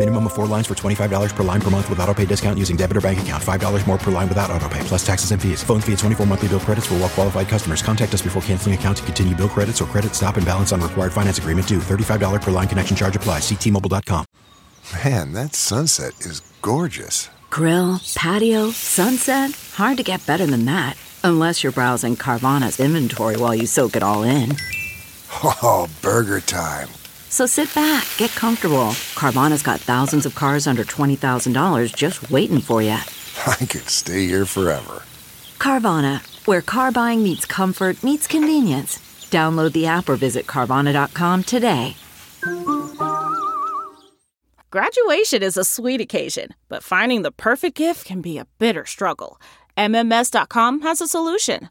Minimum of four lines for $25 per line per month with auto pay discount using debit or bank account. $5 more per line without auto pay, plus taxes and fees. Phone fee at 24 monthly bill credits for well qualified customers. Contact us before canceling account to continue bill credits or credit stop and balance on required finance agreement due. $35 per line connection charge applies. Ctmobile.com. Man, that sunset is gorgeous. Grill, patio, sunset. Hard to get better than that. Unless you're browsing Carvana's inventory while you soak it all in. Oh, burger time. So sit back, get comfortable. Carvana's got thousands of cars under $20,000 just waiting for you. I could stay here forever. Carvana, where car buying meets comfort, meets convenience. Download the app or visit Carvana.com today. Graduation is a sweet occasion, but finding the perfect gift can be a bitter struggle. MMS.com has a solution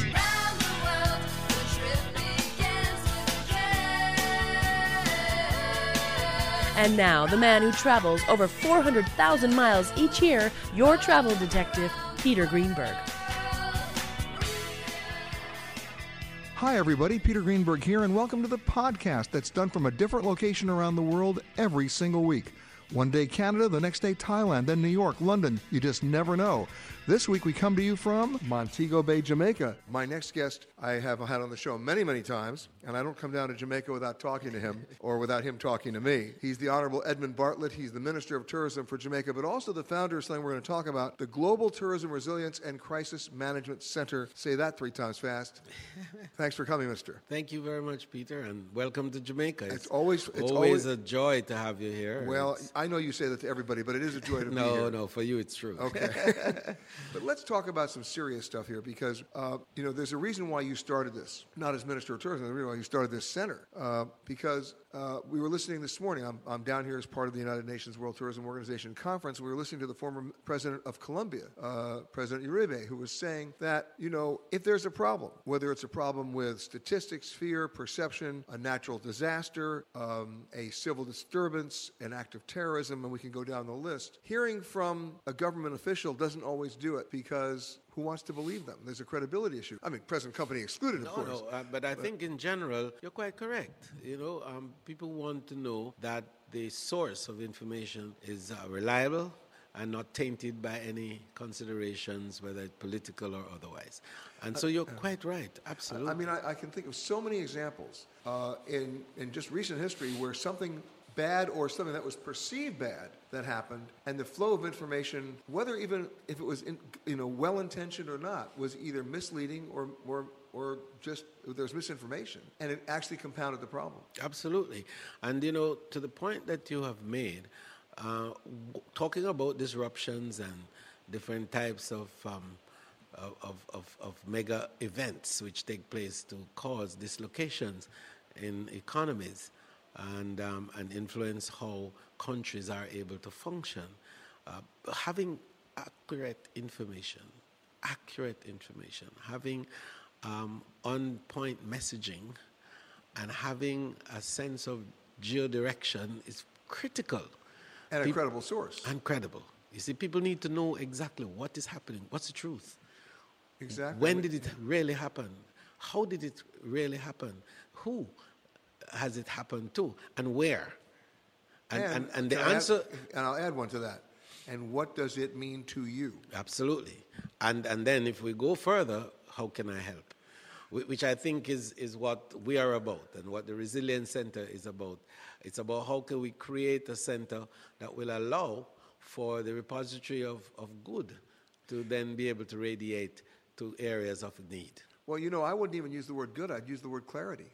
And now, the man who travels over 400,000 miles each year, your travel detective, Peter Greenberg. Hi, everybody. Peter Greenberg here, and welcome to the podcast that's done from a different location around the world every single week. One day Canada, the next day Thailand, then New York, London. You just never know. This week we come to you from Montego Bay, Jamaica. My next guest I have had on the show many, many times, and I don't come down to Jamaica without talking to him or without him talking to me. He's the Honorable Edmund Bartlett. He's the Minister of Tourism for Jamaica, but also the founder of something we're going to talk about the Global Tourism Resilience and Crisis Management Center. Say that three times fast. Thanks for coming, Mister. Thank you very much, Peter, and welcome to Jamaica. It's, it's always it's always, always, a joy to have you here. Well, I know you say that to everybody, but it is a joy to be here. no. No, for you it's true. Okay. but let's talk about some serious stuff here because, uh, you know, there's a reason why you started this, not as Minister of Tourism, the reason why you started this center. Uh, because uh, we were listening this morning, I'm, I'm, down here as part of the United Nations World Tourism Organization conference. We were listening to the former president of Colombia, uh, President Uribe, who was saying that, you know, if there's a problem, whether it's a problem with statistics, fear, perception, a natural disaster, um, a civil disturbance, an act of terrorism, and we can go down the list, hearing from a government official doesn't always do it because who wants to believe them? There's a credibility issue. I mean, present company excluded, of no, course. No, uh, but I but think in general, you're quite correct. You know, um, people want to know that the source of information is uh, reliable and not tainted by any considerations, whether it's political or otherwise. And so you're uh, quite right, absolutely. I mean, I, I, can think of so many examples uh, in, in just recent history where something bad or something that was perceived bad that happened, and the flow of information, whether even if it was in, you know well intentioned or not, was either misleading or or or just there's misinformation, and it actually compounded the problem. Absolutely, and you know to the point that you have made, uh, talking about disruptions and different types of. Um, of, of, of mega events which take place to cause dislocations in economies and, um, and influence how countries are able to function. Uh, having accurate information, accurate information, having um, on point messaging, and having a sense of geodirection is critical. And a credible source. And credible. You see, people need to know exactly what is happening, what's the truth. Exactly. When did it really happen? How did it really happen? Who? Has it happened to, and where? And, and, and, and the answer. Add, and I'll add one to that. And what does it mean to you? Absolutely. And, and then if we go further, how can I help? Which I think is, is what we are about and what the Resilience Center is about. It's about how can we create a center that will allow for the repository of, of good to then be able to radiate to areas of need. Well, you know, I wouldn't even use the word good, I'd use the word clarity.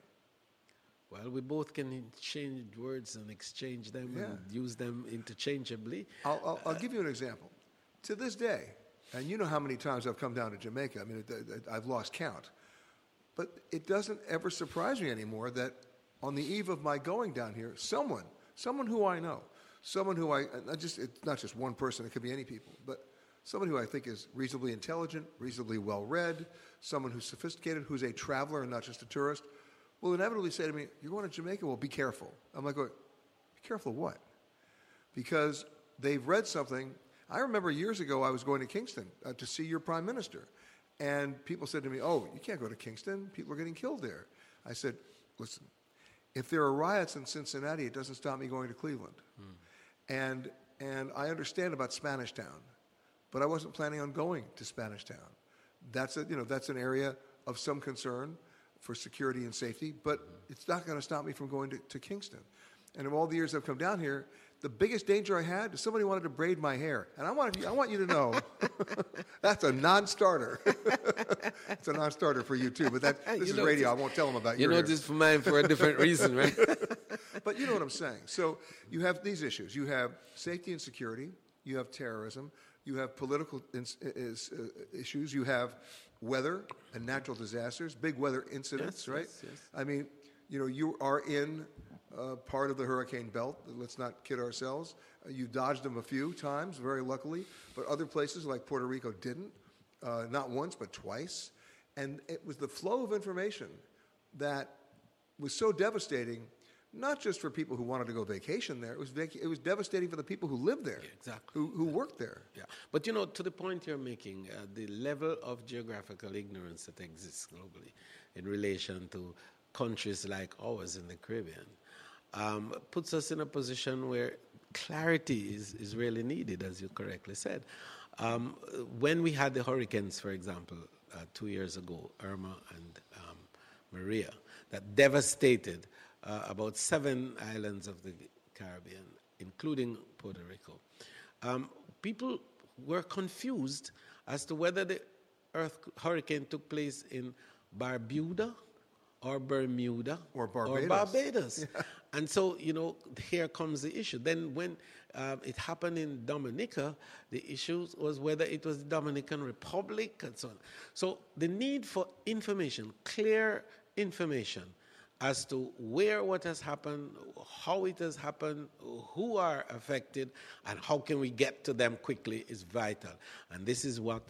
Well, we both can change words and exchange them yeah. and use them interchangeably. I'll, I'll, I'll, uh, give you an example. To this day, and you know how many times I've come down to Jamaica, I mean, I've lost count. But it doesn't ever surprise me anymore that on the eve of my going down here, someone, someone who I know, someone who I, not just, it's not just one person, it could be any people, but someone who I think is reasonably intelligent, reasonably well read, someone who's sophisticated, who's a traveler and not just a tourist, will inevitably say to me, You're going to Jamaica? Well, be careful. I'm like, Be careful of what? Because they've read something. I remember years ago I was going to Kingston uh, to see your prime minister. And people said to me, Oh, you can't go to Kingston. People are getting killed there. I said, Listen, if there are riots in Cincinnati, it doesn't stop me going to Cleveland. Hmm. And, and I understand about Spanish Town, but I wasn't planning on going to Spanish Town. That's, a, you know, that's an area of some concern for security and safety, but it's not going to stop me from going to, to Kingston. And of all the years I've come down here, the biggest danger I had is somebody wanted to braid my hair. And I want, I want you to know that's a non starter. it's a non starter for you, too. But that, this is radio. I won't tell them about you your know this for mine for a different reason, right? but you know what I'm saying. So you have these issues you have safety and security, you have terrorism, you have political uh, issues, you have weather and natural disasters, big weather incidents, yes, right? Yes, yes. I mean, you know, you are in uh, part of the hurricane belt. Let's not kid ourselves. Uh, you dodged them a few times, very luckily, but other places like Puerto Rico didn't, uh, not once but twice. And it was the flow of information that was so devastating not just for people who wanted to go vacation there. It was vac- it was devastating for the people who lived there, yeah, exactly, who who worked there. Yeah, but you know, to the point you're making, uh, the level of geographical ignorance that exists globally in relation to countries like ours in the Caribbean um, puts us in a position where clarity is, is really needed, as you correctly said. Um, when we had the hurricanes, for example, uh, two years ago, Irma and um, Maria, that devastated uh, about seven islands of the Caribbean, including Puerto Rico. Um, people were confused as to whether the earth hurricane took place in Barbuda or Bermuda or Barbados. Or Barbados. Yeah. And so, you know, here comes the issue. Then when um, it happened in Dominica, the issue was whether it was the Dominican Republic and so on. So the need for information, clear information as to where what has happened, how it has happened, who are affected, and how can we get to them quickly is vital. And this is what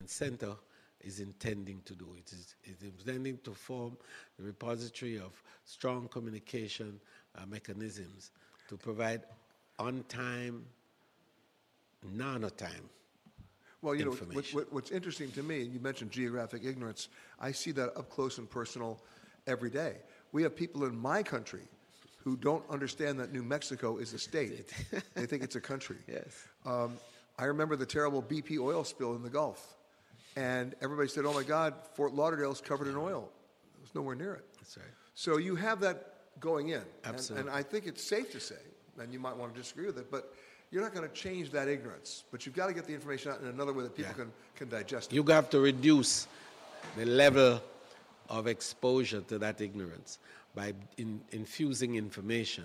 the center is intending to do. It is, it is intending to form a repository of strong communication uh, mechanisms to provide on time, nanotime. Well, you know, what, what, what's interesting to me, you mentioned geographic ignorance. I see that up close and personal every day. We have people in my country who don't understand that New Mexico is a state. they think it's a country. Yes. Um, I remember the terrible BP oil spill in the Gulf. And everybody said, oh my God, Fort Lauderdale is covered in oil. It was nowhere near it. That's right. So you have that going in. Absolutely. And, and I think it's safe to say, and you might want to disagree with it, but you're not going to change that ignorance. But you've got to get the information out in another way that people yeah. can, can digest it. You have to reduce the level of exposure to that ignorance by in, infusing information,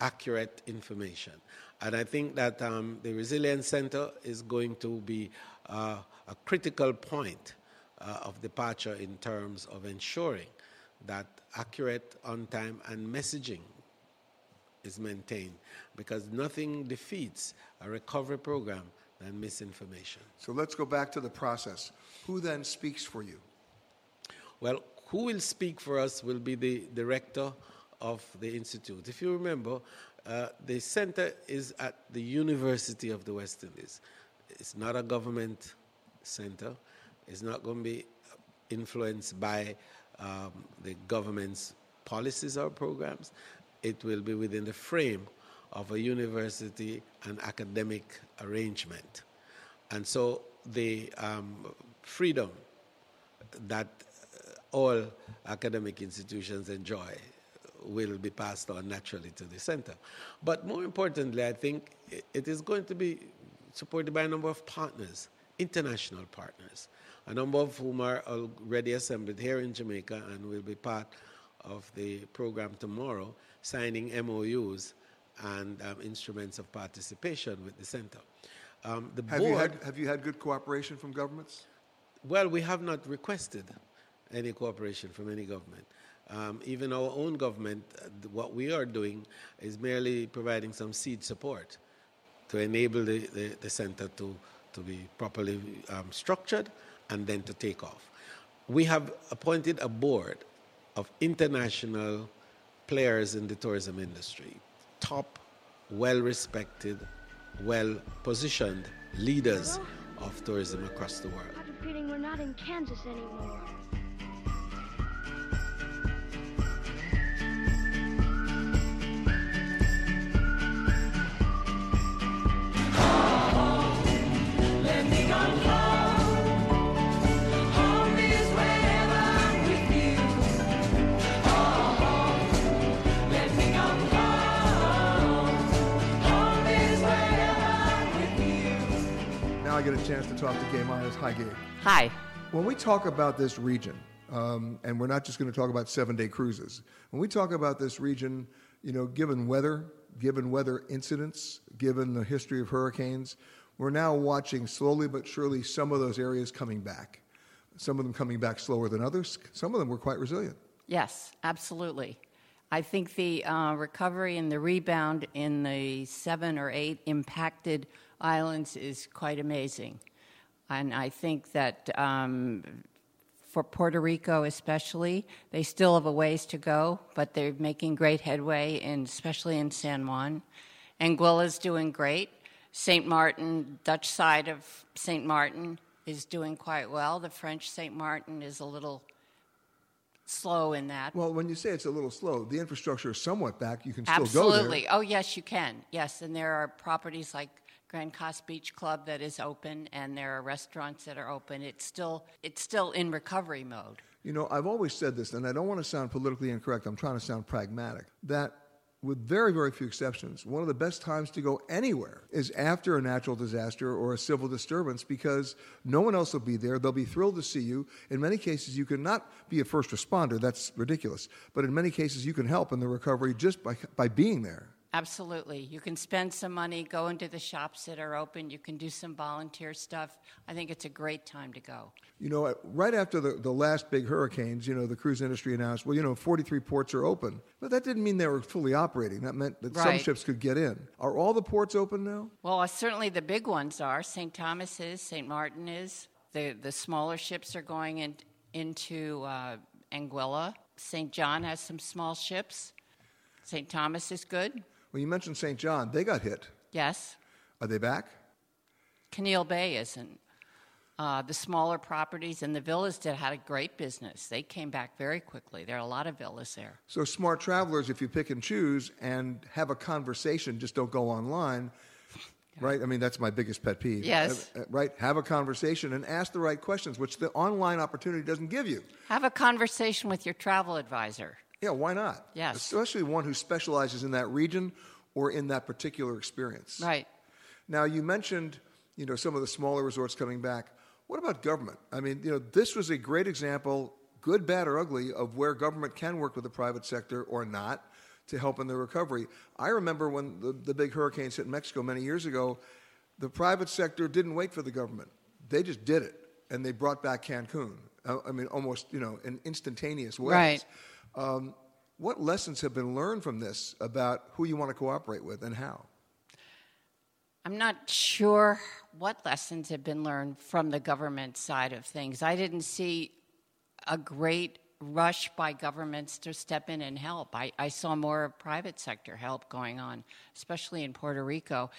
accurate information. And I think that um, the Resilience Center is going to be uh, a critical point uh, of departure in terms of ensuring that accurate, on time, and messaging is maintained because nothing defeats a recovery program than misinformation. So let's go back to the process. Who then speaks for you? Well, who will speak for us will be the director of the institute. If you remember, uh, the center is at the University of the West Indies. It's not a government center. It's not going to be influenced by um, the government's policies or programs. It will be within the frame of a university and academic arrangement. And so the um, freedom that all academic institutions enjoy will be passed on naturally to the center. But more importantly, I think it is going to be supported by a number of partners, international partners, a number of whom are already assembled here in Jamaica and will be part of the program tomorrow, signing MOUs and um, instruments of participation with the center. Um, the have, board, you had, have you had good cooperation from governments? Well, we have not requested any cooperation from any government. Um, even our own government, uh, what we are doing is merely providing some seed support to enable the, the, the center to, to be properly um, structured and then to take off. We have appointed a board of international players in the tourism industry, top, well respected, well positioned leaders of tourism across the world. I have feeling we're not in Kansas anymore. I get a chance to talk to Gay Myers. Hi, Gay. Hi. When we talk about this region, um, and we're not just going to talk about seven day cruises, when we talk about this region, you know, given weather, given weather incidents, given the history of hurricanes, we're now watching slowly but surely some of those areas coming back. Some of them coming back slower than others. Some of them were quite resilient. Yes, absolutely. I think the uh, recovery and the rebound in the seven or eight impacted islands is quite amazing. And I think that um, for Puerto Rico, especially, they still have a ways to go, but they're making great headway, in, especially in San Juan. Anguilla is doing great. St. Martin, Dutch side of St. Martin, is doing quite well. The French St. Martin is a little slow in that. Well, when you say it's a little slow, the infrastructure is somewhat back. You can still Absolutely. go there. Absolutely. Oh, yes, you can. Yes, and there are properties like Grand Case Beach Club that is open, and there are restaurants that are open. It's still it's still in recovery mode. You know, I've always said this, and I don't want to sound politically incorrect. I'm trying to sound pragmatic. That with very, very few exceptions, one of the best times to go anywhere is after a natural disaster or a civil disturbance because no one else will be there. They'll be thrilled to see you. In many cases, you can not be a first responder, that's ridiculous, but in many cases, you can help in the recovery just by, by being there. Absolutely. You can spend some money, go into the shops that are open, you can do some volunteer stuff. I think it's a great time to go. You know, right after the, the last big hurricanes, you know, the cruise industry announced, well, you know, 43 ports are open. But that didn't mean they were fully operating. That meant that some ships could get in. Are all the ports open now? Well, uh, certainly the big ones are. St. Thomas is, St. Martin is. The, the smaller ships are going in, into uh, Anguilla. St. John has some small ships. St. Thomas is good. Well, you mentioned St. John. They got hit. Yes. Are they back? Caneel Bay isn't. Uh, the smaller properties and the villas that had a great business, they came back very quickly. There are a lot of villas there. So, smart travelers, if you pick and choose and have a conversation, just don't go online, right? I mean, that's my biggest pet peeve. Yes. Uh, uh, Right? Have a conversation and ask the right questions, which the online opportunity doesn't give you. Have a conversation with your travel advisor. Yeah, why not? Yes. Especially one who specializes in that region or in that particular experience. Right. Now, you mentioned, you know, some of the smaller resorts coming back. What about government? I mean, you know, this was a great example, good, bad, or ugly, of where government can work with the private sector or not to help in the recovery. I remember when the, the big hurricanes hit Mexico many years ago, the private sector didn't wait for the government. They just did it, and they brought back Cancun. Uh, I mean, almost, you know, in instantaneous ways. Right. Um, what lessons have been learned from this about who you want to cooperate with and how? I'm not sure what lessons have been learned from the government side of things. I didn't see a great rush by governments to step in and help. I, I saw more private sector help going on, especially in Puerto Rico,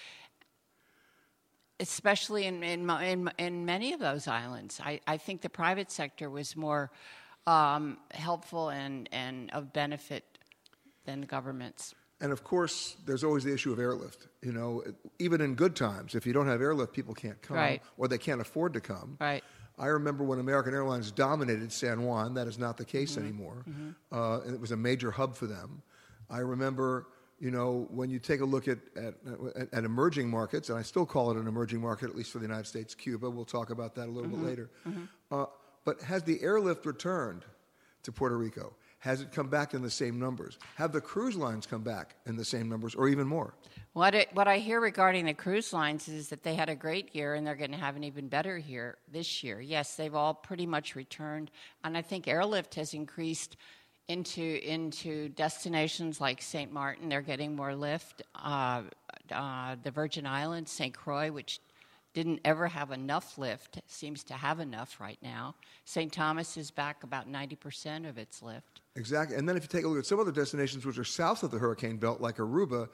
especially in, in, in, in many of those islands. I, I think the private sector was more um, helpful and, and of benefit than the governments. And of course, there's always the issue of airlift. You know, even in good times, if you don't have airlift, people can't come Right. or they can't afford to come. Right. I remember when American Airlines dominated San Juan. That is not the case Mm-hmm. anymore. Uh, and it was a major hub for them. I remember, you know, when you take a look at, at, at, at emerging markets, and I still call it an emerging market, at least for the United States, Cuba. We'll talk about that a little Mm-hmm. bit later. Uh, but has the airlift returned to Puerto Rico? Has it come back in the same numbers? Have the cruise lines come back in the same numbers or even more? What, it, what I hear regarding the cruise lines is that they had a great year and they're going to have an even better year this year. Yes, they've all pretty much returned, and I think airlift has increased into into destinations like St. Martin. They're getting more lift. Uh, uh, the Virgin Islands, St. Croix, which didn't ever have enough lift, seems to have enough right now. St. Thomas is back about 90% of its lift. Exactly. And then if you take a look at some other destinations which are south of the hurricane belt, like Aruba,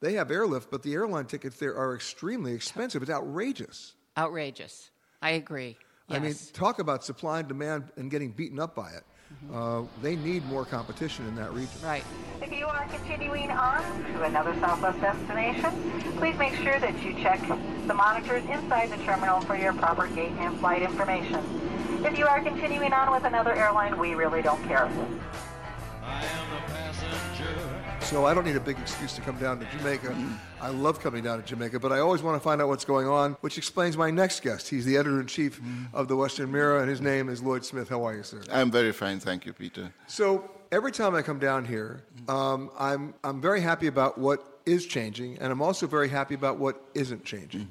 they have airlift, but the airline tickets there are extremely expensive. It's outrageous. Outrageous. I agree. I mean, talk about supply and demand and getting beaten up by it. Uh, they need more competition in that region. Right. If you are continuing on to another Southwest destination, please make sure that you check the monitors inside the terminal for your proper gate and flight information. If you are continuing on with another airline, we really don't care. So I don't need a big excuse to come down to Jamaica. I love coming down to Jamaica, but I always want to find out what's going on, which explains my next guest. He's the editor in chief of the Western Mirror, and his name is Lloyd Smith. How are you, sir? I'm very fine, thank you, Peter. So every time I come down here, um, I'm I'm very happy about what is changing, and I'm also very happy about what isn't changing.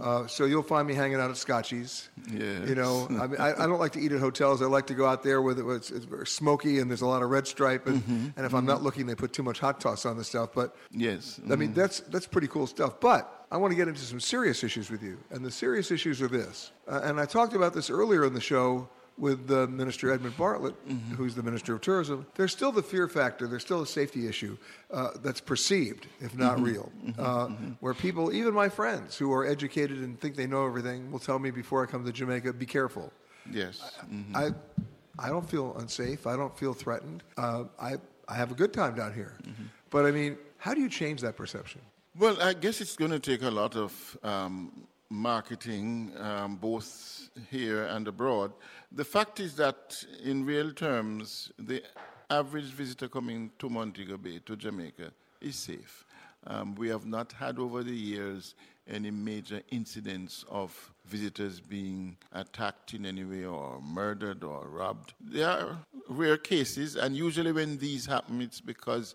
Uh, so you'll find me hanging out at Scotchies. Yes. You know, I, mean, I, I don't like to eat at hotels. I like to go out there where it's, it's very smoky and there's a lot of red stripe, and, and if I'm not looking, they put too much hot sauce on the stuff. But Yes. I mean, that's that's pretty cool stuff. But I want to get into some serious issues with you, and the serious issues are this. Uh, and I talked about this earlier in the show with uh, Minister Edmund Bartlett, who's the Minister of Tourism. There's still the fear factor. There's still a safety issue uh, that's perceived, if not Mhm. real, uh, where people, even my friends who are educated and think they know everything, will tell me before I come to Jamaica, "Be careful." Yes. mhm. I, I don't feel unsafe. I don't feel threatened. Uh, I, I have a good time down here. But I mean, how do you change that perception? Well, I guess it's going to take a lot of um, marketing, um, both here and abroad. The fact is that, in real terms, the average visitor coming to Montego Bay, to Jamaica, is safe. Um, we have not had over the years any major incidents of visitors being attacked in any way or murdered or robbed. There are rare cases, and usually when these happen, it's because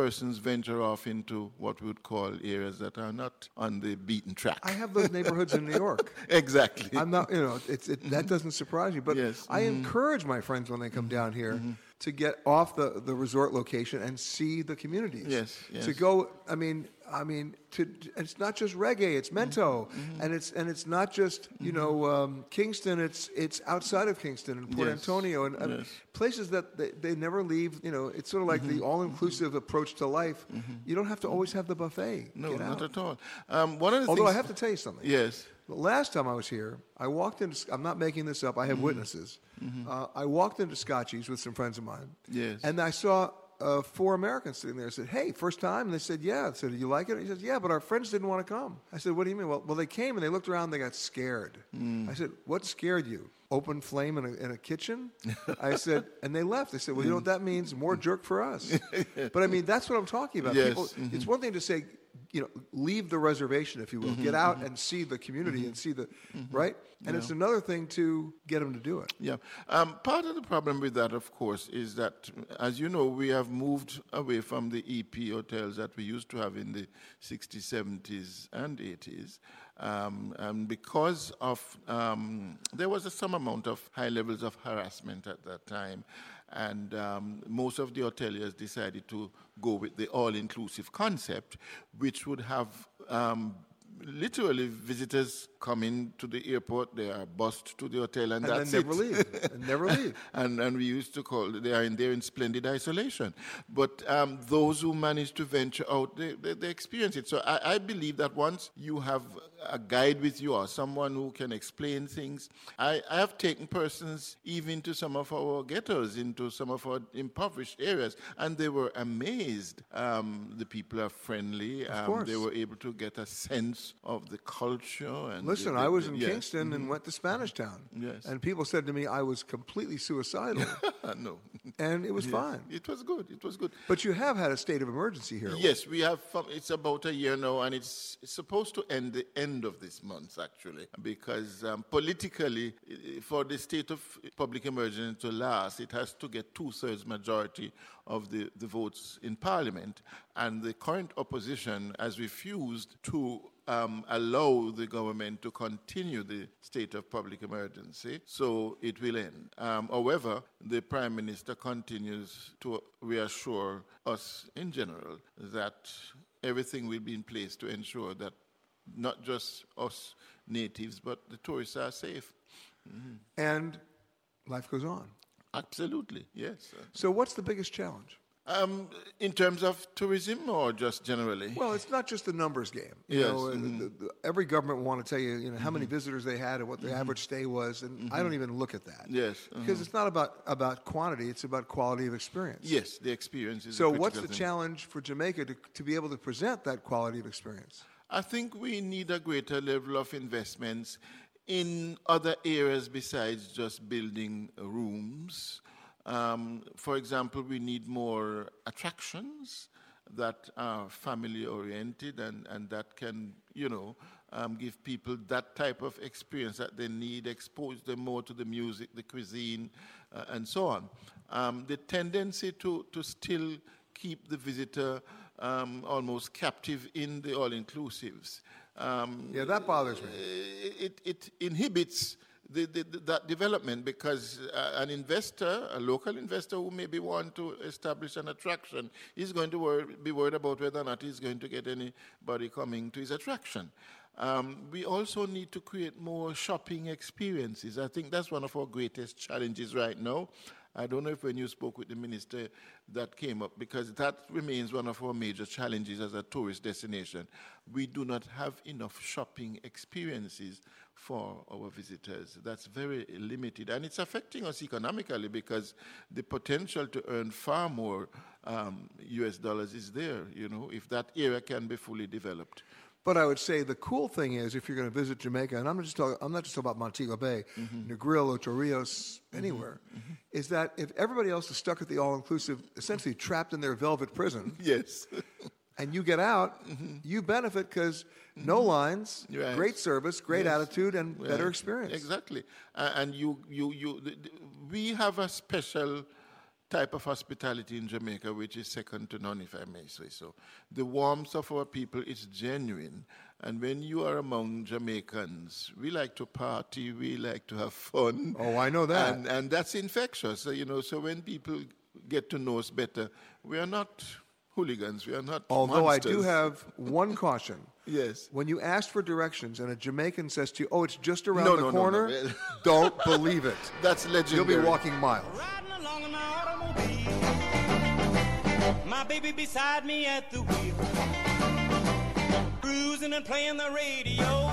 persons venture off into what we would call areas that are not on the beaten track. I have those neighborhoods in New York. exactly. I'm not, you know, it's, it, that doesn't surprise me. But Yes. I Mhm. encourage my friends when they come down here to get off the, the resort location and see the communities. Yes, To go, I mean, I mean, to, it's not just reggae, it's mm-hmm. mento, mm-hmm. and it's and it's not just you mm-hmm. know um, Kingston. It's it's outside of Kingston and Port Yes, Antonio and, and yes. places that they, they never leave. You know, it's sort of like the all-inclusive approach to life. You don't have to always have the buffet. No, not at all. Um, one of the Although I have to tell you something. Yes. The last time I was here, I walked into. I'm not making this up. I have witnesses. Uh, I walked into Scotchies with some friends of mine. Yes. And I saw uh, four Americans sitting there. I said, "Hey, first time?" And they said, "Yeah." I said, "Do you like it?" He says, "Yeah, but our friends didn't want to come." I said, "What do you mean?" Well, well, they came and they looked around. and They got scared. I said, "What scared you?" Open flame in a, in a kitchen? I said, and they left. They said, well, you know what that means? More jerk for us. but I mean, that's what I'm talking about. Yes, People, mhm. It's one thing to say, you know, leave the reservation, if you will, Mhm, get out mhm. and see the community Mhm. and see the, Mhm. right? And Yeah. it's another thing to get them to do it. Yeah. Um, part of the problem with that, of course, is that, as you know, we have moved away from the EP hotels that we used to have in the 60s, 70s, and 80s. Um, and because of, um, there was a, some amount of high levels of harassment at that time. And um, most of the hoteliers decided to go with the all inclusive concept, which would have um, literally visitors come in to the airport, they are bussed to the hotel, and, And then that's never it. leave, and never leave. and, and we used to call they are in there in splendid isolation. But um, those who manage to venture out, they, they, they experience it. So I, I believe that once you have a guide with you or someone who can explain things, I, I have taken persons even to some of our ghettos, into some of our impoverished areas, and they were amazed. Um, the people are friendly. Of um, course. They were able to get a sense of the culture. And Listen, the- I the- was in yes. Kingston and Mhm. went to Spanish Town. Yes. And people said to me I was completely suicidal. no. And it was Yes. fine. It was good. It was good. But you have had a state of emergency here. Yes, we have. It's about a year now, and it's, it's supposed to end the end of this month, actually, because um, politically, for the state of public emergency to last, it has to get two-thirds majority of the, the votes in Parliament, and the current opposition has refused to um, allow the government to continue the state of public emergency, so it will end. Um, however, the Prime Minister continues to reassure us in general that everything will be in place to ensure that not just us natives, but the tourists are safe. Mhm. And life goes on. Absolutely, yes. So, what's the biggest challenge? Um, in terms of tourism or just generally? Well, it's not just the numbers game. You Yes, know, mhm. the, the, every government will want to tell you, you know, how many Mhm. visitors they had and what the Mhm. average stay was, and I don't even look at that. Yes, because mhm. it's not about about quantity; it's about quality of experience. Yes, the experience is So, what's the thing. challenge for Jamaica to, to be able to present that quality of experience? I think we need a greater level of investments in other areas besides just building rooms. Um, for example, we need more attractions that are family oriented and, and that can, you know, um, give people that type of experience that they need, expose them more to the music, the cuisine, uh, and so on. Um, the tendency to, to still keep the visitor um, almost captive in the all inclusives. Um, Yeah, that bothers me. It, it inhibits the, the, the- that development because uh, an investor, a local investor who maybe want to establish an attraction, is going to wor- be worried about whether or not he's going to get anybody coming to his attraction. Um, we also need to create more shopping experiences. I think that's one of our greatest challenges right now. I don't know if when you spoke with the minister that came up, because that remains one of our major challenges as a tourist destination. We do not have enough shopping experiences for our visitors. That's very limited. And it's affecting us economically because the potential to earn far more um, US dollars is there, you know, if that area can be fully developed. But I would say the cool thing is if you're going to visit Jamaica, and I'm not just talking, I'm not just talking about Montego Bay, Mhm. Negril, Ocho Rios, anywhere, is that if everybody else is stuck at the all-inclusive, essentially trapped in their velvet prison, yes, and you get out, you benefit because no lines, Right. great service, great Yes. attitude, and better experience. Exactly. Uh, and you, you, you, we have a special type of hospitality in Jamaica which is second to none, if I may say so. The warmth of our people is genuine. And when you are among Jamaicans, we like to party, we like to have fun. Oh, I know that. And, and that's infectious, so, you know. So when people get to know us better, we are not hooligans, we are not Although I do have one caution. Yes. When you ask for directions and a Jamaican says to you, "Oh, it's just around No, the no, corner," no. don't believe it. That's legendary. You'll be walking miles. My baby beside me at the wheel, cruising and playing the radio,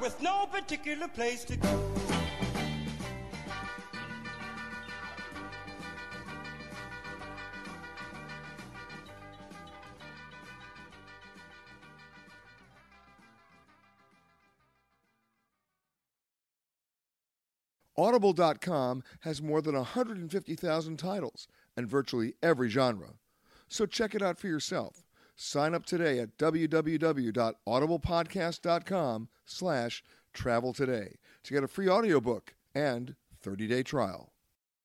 with no particular place to go. Audible.com has more than 150,000 titles and virtually every genre. So check it out for yourself. Sign up today at www.audiblepodcast.com slash travel today to get a free audiobook and 30-day trial.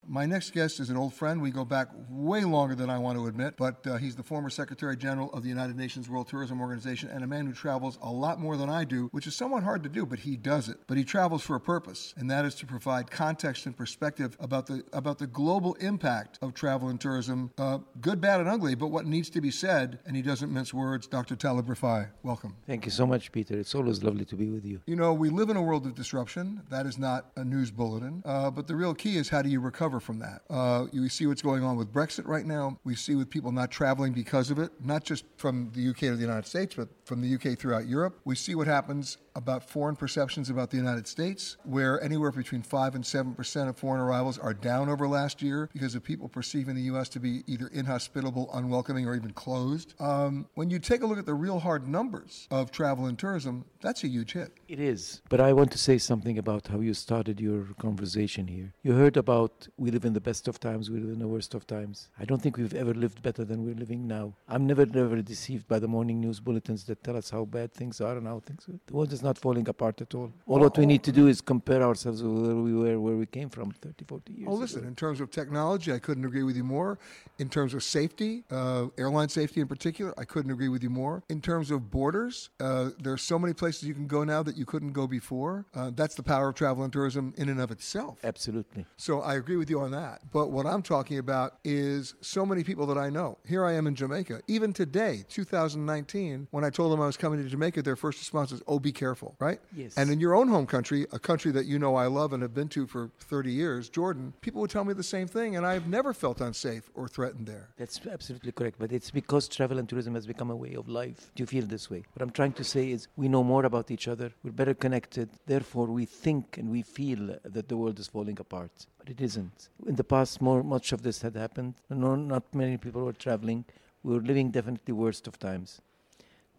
My next guest is an old friend. We go back way longer than I want to admit, but uh, he's the former Secretary General of the United Nations World Tourism Organization and a man who travels a lot more than I do, which is somewhat hard to do, but he does it. But he travels for a purpose, and that is to provide context and perspective about the about the global impact of travel and tourism, uh, good, bad, and ugly, but what needs to be said. And he doesn't mince words. Dr. Taleb Rifai, welcome. Thank you so much, Peter. It's always lovely to be with you. You know, we live in a world of disruption. That is not a news bulletin. Uh, but the real key is how do you recover from that? Uh, you see what's going on with Brexit right now. We see with people not traveling because of it, not just from the UK to the United States, but from the UK throughout Europe. We see what happens about foreign perceptions about the United States, where anywhere between 5 and 7% of foreign arrivals are down over last year because of people perceiving the U.S. to be either inhospitable, unwelcoming, or even closed. Um, when you take a look at the real hard numbers of travel and tourism, that's a huge hit. It is. But I want to say something about how you started your conversation here. You heard about we live in the best of times, we live in the worst of times. I don't think we've ever lived better than we're living now. I'm never, never deceived by the morning news bulletins that tell us how bad things are and how things are. The world is not falling apart at all. All what we need to do is compare ourselves with where we were, where we came from 30, 40 years Oh, listen, in terms of technology, I couldn't agree with you more. In terms of safety, uh, airline safety in particular, I couldn't agree with you more. In terms of borders, uh, there are so many places you can go now that you couldn't go before. Uh, that's the power of travel and tourism in and of itself. Absolutely. So I agree with you on that. But what I'm talking about is so many people that I know. Here I am in Jamaica. Even today, 2019, when I told them I was coming to Jamaica, their first response was, oh, be careful, right? Yes. And in your own home country, a country that you know I love and have been to for 30 years, Jordan, people would tell me the same thing, and I've never felt unsafe or threatened there. That's absolutely correct. But it's because travel and tourism has become a way of life. Do you feel this way? What I'm trying to say is we know more about each other, we're better connected, therefore we think and we feel that the world is falling apart. But it isn't. In the past, more much of this had happened. No, not many people were traveling. We were living definitely worst of times.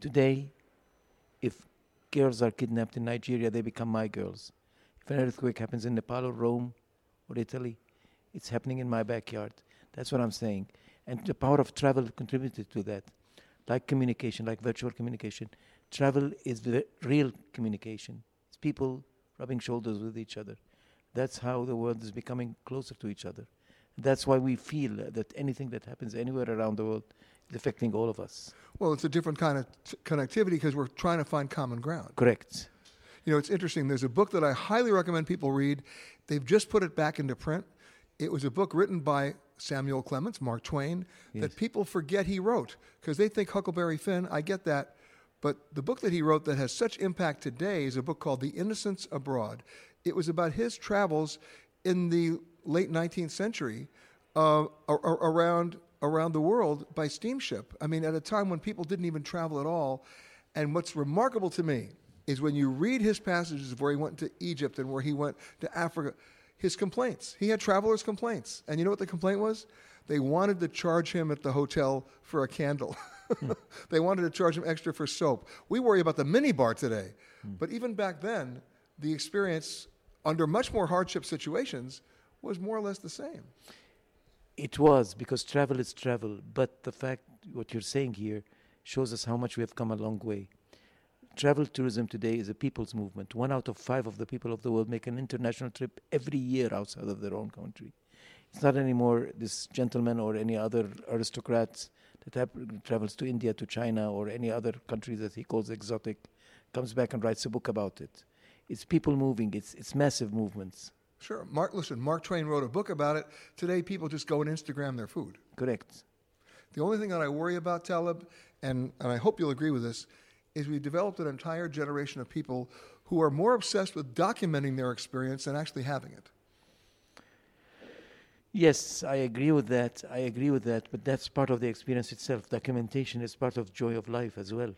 Today, if girls are kidnapped in Nigeria, they become my girls. If an earthquake happens in Nepal or Rome or Italy, it's happening in my backyard. That's what I'm saying. And the power of travel contributed to that. Like communication, like virtual communication. Travel is the real communication. It's people rubbing shoulders with each other. That's how the world is becoming closer to each other. That's why we feel that anything that happens anywhere around the world affecting all of us. Well, it's a different kind of t- connectivity because we're trying to find common ground. Correct. You know, it's interesting. There's a book that I highly recommend people read. They've just put it back into print. It was a book written by Samuel Clemens, Mark Twain, Yes. that people forget he wrote because they think Huckleberry Finn. I get that. But the book that he wrote that has such impact today is a book called The Innocents Abroad. It was about his travels in the late 19th century uh, ar- ar- around around the world by steamship. I mean, at a time when people didn't even travel at all. And what's remarkable to me is when you read his passages of where he went to Egypt and where he went to Africa, his complaints. He had travelers' complaints. And you know what the complaint was? They wanted to charge him at the hotel for a candle. Hmm. they wanted to charge him extra for soap. We worry about the minibar today. Hmm. But even back then, the experience under much more hardship situations was more or less the same. It was because travel is travel, but the fact what you're saying here shows us how much we have come a long way. Travel tourism today is a people's movement. One out of five of the people of the world make an international trip every year outside of their own country. It's not anymore this gentleman or any other aristocrats that travels to India, to China, or any other country that he calls exotic, comes back and writes a book about it. It's people moving. It's it's massive movements. Sure. Mark, listen, Mark Twain wrote a book about it. Today, people just go and Instagram their food. Correct. The only thing that I worry about, Taleb, and, and I hope you'll agree with this, is we've developed an entire generation of people who are more obsessed with documenting their experience than actually having it. Yes, I agree with that. I agree with that. But that's part of the experience itself. Documentation is part of joy of life as well.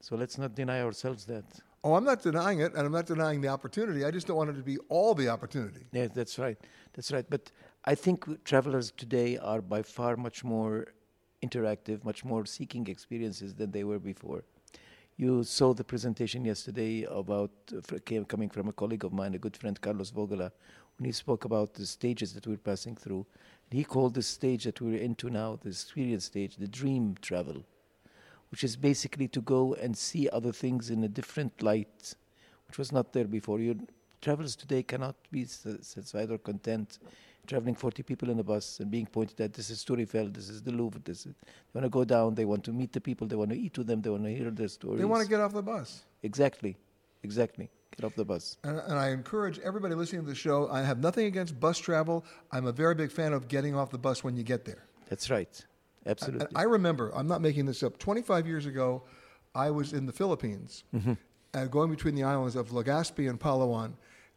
So let's not deny ourselves that. Oh, I'm not denying it, and I'm not denying the opportunity. I just don't want it to be all the opportunity. Yeah, that's right. That's right. But I think travelers today are by far much more interactive, much more seeking experiences than they were before. You saw the presentation yesterday about uh, coming from a colleague of mine, a good friend, Carlos Vogeler, when he spoke about the stages that we're passing through. He called the stage that we're into now, the experience stage, the dream travel, which is basically to go and see other things in a different light, which was not there before. Your travelers today cannot be satisfied or content traveling 40 people in a bus and being pointed at this is Sturifeld, this is the Louvre, this is, they want to go down, they want to meet the people, they want to eat with them, they want to hear their stories. They want to get off the bus. Exactly, exactly. Get off the bus. And, and, I encourage everybody listening to the show. I have nothing against bus travel. I'm a very big fan of getting off the bus when you get there. That's right. Absolutely. I, I remember, I'm not making this up, 25 years ago, I was in the Philippines, mm-hmm. uh, going between the islands of Legazpi and Palawan,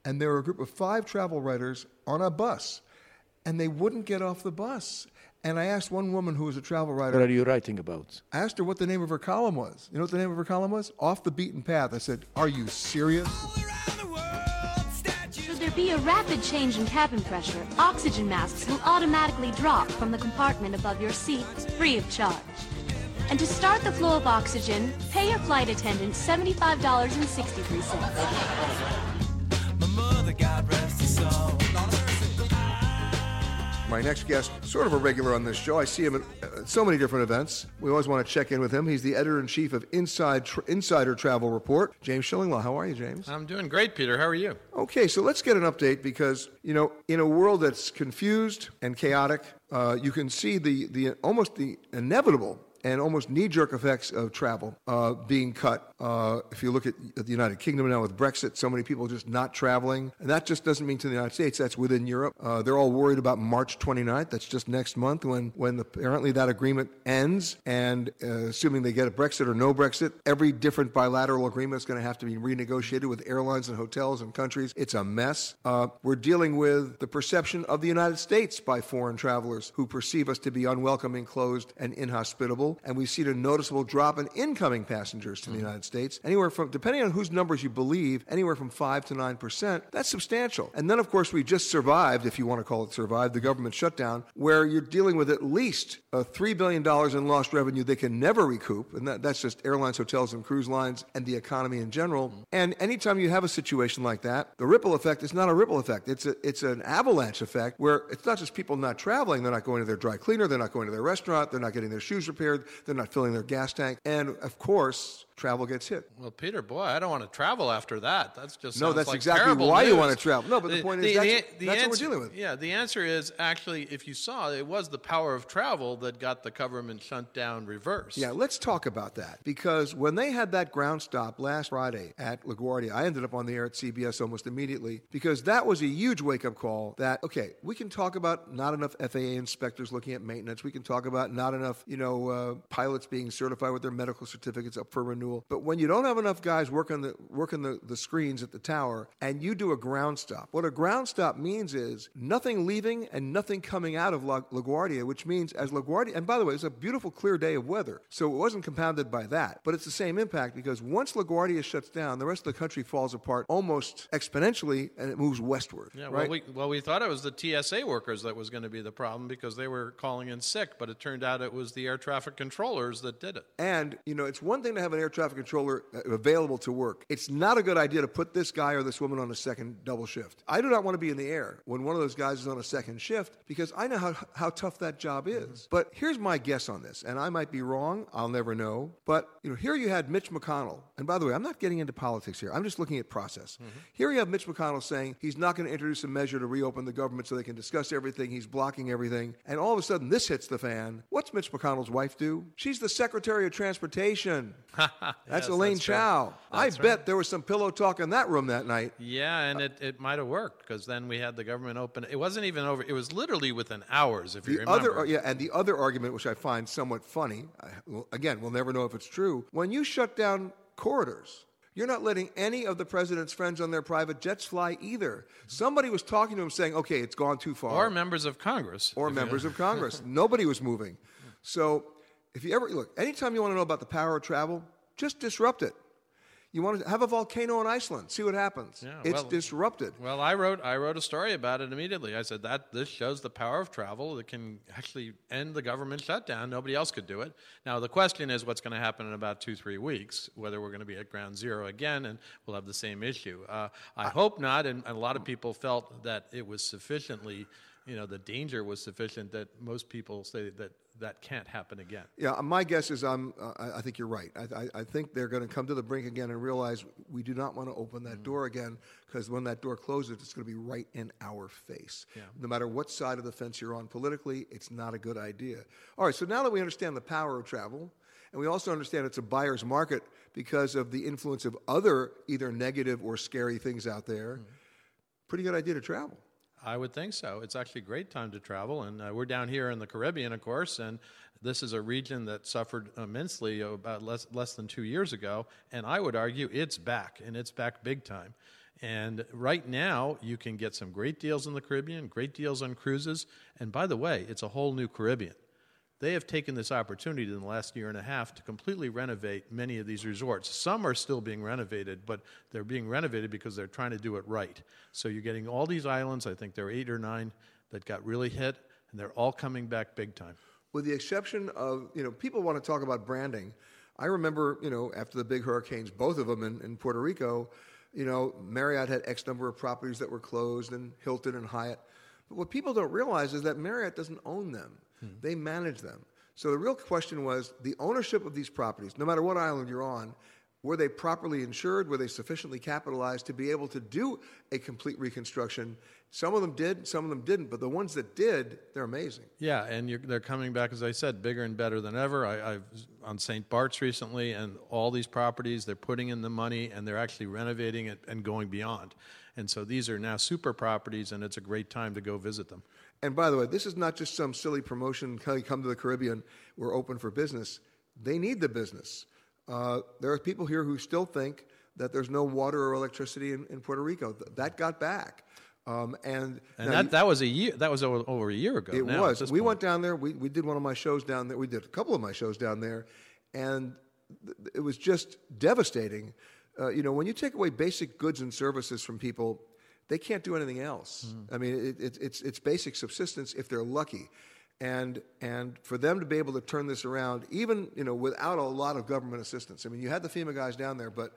and there were a group of five travel writers on a bus and they wouldn't get off the bus. And I asked one woman who was a travel writer. What are you writing about? I asked her what the name of her column was. You know what the name of her column was? Off the Beaten Path. I said, Are you serious? Be a rapid change in cabin pressure, oxygen masks will automatically drop from the compartment above your seat free of charge. And to start the flow of oxygen, pay your flight attendant $75.63. My next guest, sort of a regular on this show. I see him at so many different events. We always want to check in with him. He's the editor in chief of Inside Tra- Insider Travel Report. James Shillinglaw, how are you, James? I'm doing great, Peter. How are you? Okay, so let's get an update because you know, in a world that's confused and chaotic, uh, you can see the the almost the inevitable and almost knee jerk effects of travel uh, being cut. Uh, if you look at, at, the United Kingdom now with Brexit, so many people just not traveling. And that just doesn't mean to the United States, that's within Europe. Uh, they're all worried about March 29th. That's just next month when, when the, apparently that agreement ends. And uh, assuming they get a Brexit or no Brexit, every different bilateral agreement is going to have to be renegotiated with airlines and hotels and countries. It's a mess. Uh, we're dealing with the perception of the United States by foreign travelers who perceive us to be unwelcoming, closed, and inhospitable and we've seen a noticeable drop in incoming passengers to the United States, anywhere from, depending on whose numbers you believe, anywhere from 5 to 9%. That's substantial. And then, of course, we just survived, if you want to call it survived, the government shutdown, where you're dealing with at least uh, $3 billion in lost revenue they can never recoup. And that, that's just airlines, hotels, and cruise lines and the economy in general. And anytime you have a situation like that, the ripple effect is not a ripple effect. It's, a, it's an avalanche effect where it's not just people not traveling, they're not going to their dry cleaner, they're not going to their restaurant, they're not getting their shoes repaired, they're not filling their gas tank. And of course, travel gets hit. Well, Peter, boy, I don't want to travel after that. That's just no. That's like exactly why news. you want to travel. No, but the, the point the, is that's, the, that's answer, what we're dealing with. Yeah, the answer is actually, if you saw, it was the power of travel that got the government shutdown reversed. Yeah, let's talk about that because when they had that ground stop last Friday at LaGuardia, I ended up on the air at CBS almost immediately because that was a huge wake up call. That okay, we can talk about not enough FAA inspectors looking at maintenance. We can talk about not enough, you know, uh, pilots being certified with their medical certificates up for renewal. But when you don't have enough guys working the working the, the screens at the tower and you do a ground stop, what a ground stop means is nothing leaving and nothing coming out of La, LaGuardia, which means as LaGuardia, and by the way, it's a beautiful clear day of weather, so it wasn't compounded by that. But it's the same impact because once LaGuardia shuts down, the rest of the country falls apart almost exponentially and it moves westward. Yeah, right? well, we, well, we thought it was the TSA workers that was going to be the problem because they were calling in sick, but it turned out it was the air traffic controllers that did it. And, you know, it's one thing to have an air traffic controller uh, available to work. It's not a good idea to put this guy or this woman on a second double shift. I do not want to be in the air when one of those guys is on a second shift because I know how, how tough that job is. Mm-hmm. But here's my guess on this, and I might be wrong. I'll never know. But, you know, here you had Mitch McConnell. And by the way, I'm not getting into politics here. I'm just looking at process. Mm-hmm. Here you have Mitch McConnell saying he's not going to introduce a measure to reopen the government so they can discuss everything. He's blocking everything. And all of a sudden, this hits the fan. What's Mitch McConnell's wife do? She's the Secretary of Transportation. that's yes, Elaine that's Chao. I That's bet there was some pillow talk in that room that night. Yeah, and it, it might have worked because then we had the government open. It wasn't even over. It was literally within hours, if you remember. other, yeah, and the other argument, which I find somewhat funny, again, we'll never know if it's true. When you shut down corridors, you're not letting any of the president's friends on their private jets fly either. Somebody was talking to him saying, "Okay, it's gone too far." or members of Congress. or members of Congress. Nobody was moving. So, if you ever look, anytime you want to know about the power of travel, just disrupt it. You want to have a volcano in Iceland, see what happens. Yeah, it's well- disrupted. Well, I wrote I wrote a story about it immediately. I said that this shows the power of travel that can actually end the government shutdown. Nobody else could do it. Now the question is what's going to happen in about two three weeks. Whether we're going to be at ground zero again and we'll have the same issue. Uh, I hope not. And, and a lot of people felt that it was sufficiently. You know, the danger was sufficient that most people say that that can't happen again. Yeah, uh, my guess is I'm, uh, I think you're right. I, I, I think they're going to come to the brink again and realize we do not want to open that mm-hmm. door again because when that door closes, it's going to be right in our face. Yeah. No matter what side of the fence you're on politically, it's not a good idea. All right, so now that we understand the power of travel, and we also understand it's a buyer's market because of the influence of other either negative or scary things out there, mm-hmm. pretty good idea to travel. I would think so. It's actually a great time to travel, and uh, we're down here in the Caribbean, of course, and this is a region that suffered immensely about less less than two years ago, and I would argue it's back, and it's back big time. And right now, you can get some great deals in the Caribbean, great deals on cruises, and by the way, it's a whole new Caribbean. They have taken this opportunity in the last year and a half to completely renovate many of these resorts. Some are still being renovated, but they're being renovated because they're trying to do it right. So you're getting all these islands, I think there are eight or nine that got really hit, and they're all coming back big time. with the exception of, you know, people want to talk about branding. I remember, you know, after the big hurricanes, both of them in, in Puerto Rico, you know, Marriott had X number of properties that were closed, and Hilton and Hyatt. But what people don't realize is that Marriott doesn't own them, Hmm. they manage them. So the real question was the ownership of these properties, no matter what island you're on, were they properly insured? Were they sufficiently capitalized to be able to do a complete reconstruction? Some of them did, some of them didn't, but the ones that did, they're amazing. Yeah, and they're coming back, as I said, bigger and better than ever. I, I've on St. Bart's recently, and all these properties, they're putting in the money and they're actually renovating it and going beyond. And so these are now super properties, and it's a great time to go visit them. And by the way, this is not just some silly promotion. Come to the Caribbean. We're open for business. They need the business. Uh, there are people here who still think that there's no water or electricity in, in Puerto Rico. Th- That got back. Um, and And that, you- that was a year. That was over, over a year ago. it now, was. We point. went down there. We, we did one of my shows down there. We did a couple of my shows down there, and th- it was just devastating. Uh, you know, when you take away basic goods and services from people, they can't do anything else. Mm-hmm. I mean, it, it, it's it's basic subsistence if they're lucky, and and for them to be able to turn this around, even you know, without a lot of government assistance. I mean, you had the FEMA guys down there, but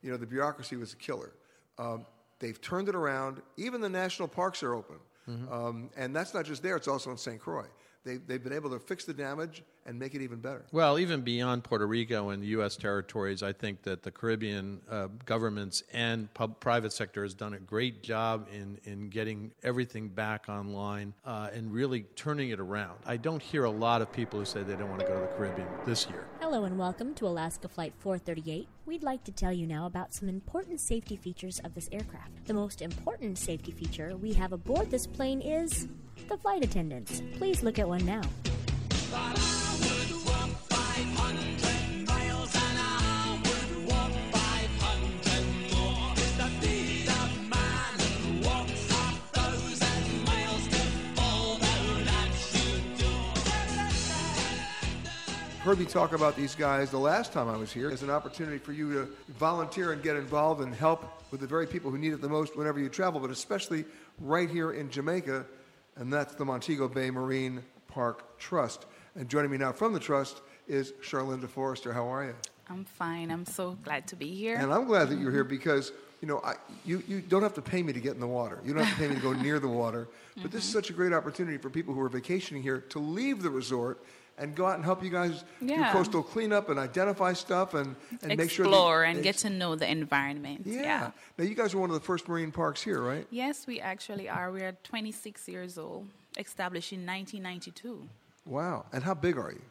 you know, the bureaucracy was a killer. Um, they've turned it around. Even the national parks are open. Mm-hmm. Um, and that's not just there, it's also in St. Croix. They, they've been able to fix the damage and make it even better. Well, even beyond Puerto Rico and the U.S. territories, I think that the Caribbean uh, governments and pub- private sector has done a great job in, in getting everything back online uh, and really turning it around. I don't hear a lot of people who say they don't want to go to the Caribbean this year. Hello and welcome to Alaska Flight 438. We'd like to tell you now about some important safety features of this aircraft. The most important safety feature we have aboard this plane is the flight attendants. Please look at one now. Heard me talk about these guys the last time I was here as an opportunity for you to volunteer and get involved and help with the very people who need it the most whenever you travel, but especially right here in Jamaica, and that's the Montego Bay Marine Park Trust. And joining me now from the Trust is Charlinda Forrester. How are you? I'm fine. I'm so glad to be here. And I'm glad that you're here because, you know, I, you, you don't have to pay me to get in the water. You don't have to pay me to go near the water. But this is mm-hmm. such a great opportunity for people who are vacationing here to leave the resort and go out and help you guys Yeah. do coastal cleanup and identify stuff and, and make sure Explore and get to know the environment. yeah. yeah. Now, you guys are one of the first marine parks here, right? Yes, we actually are. We are 26 years old, established in 1992. Wow. And how big are you?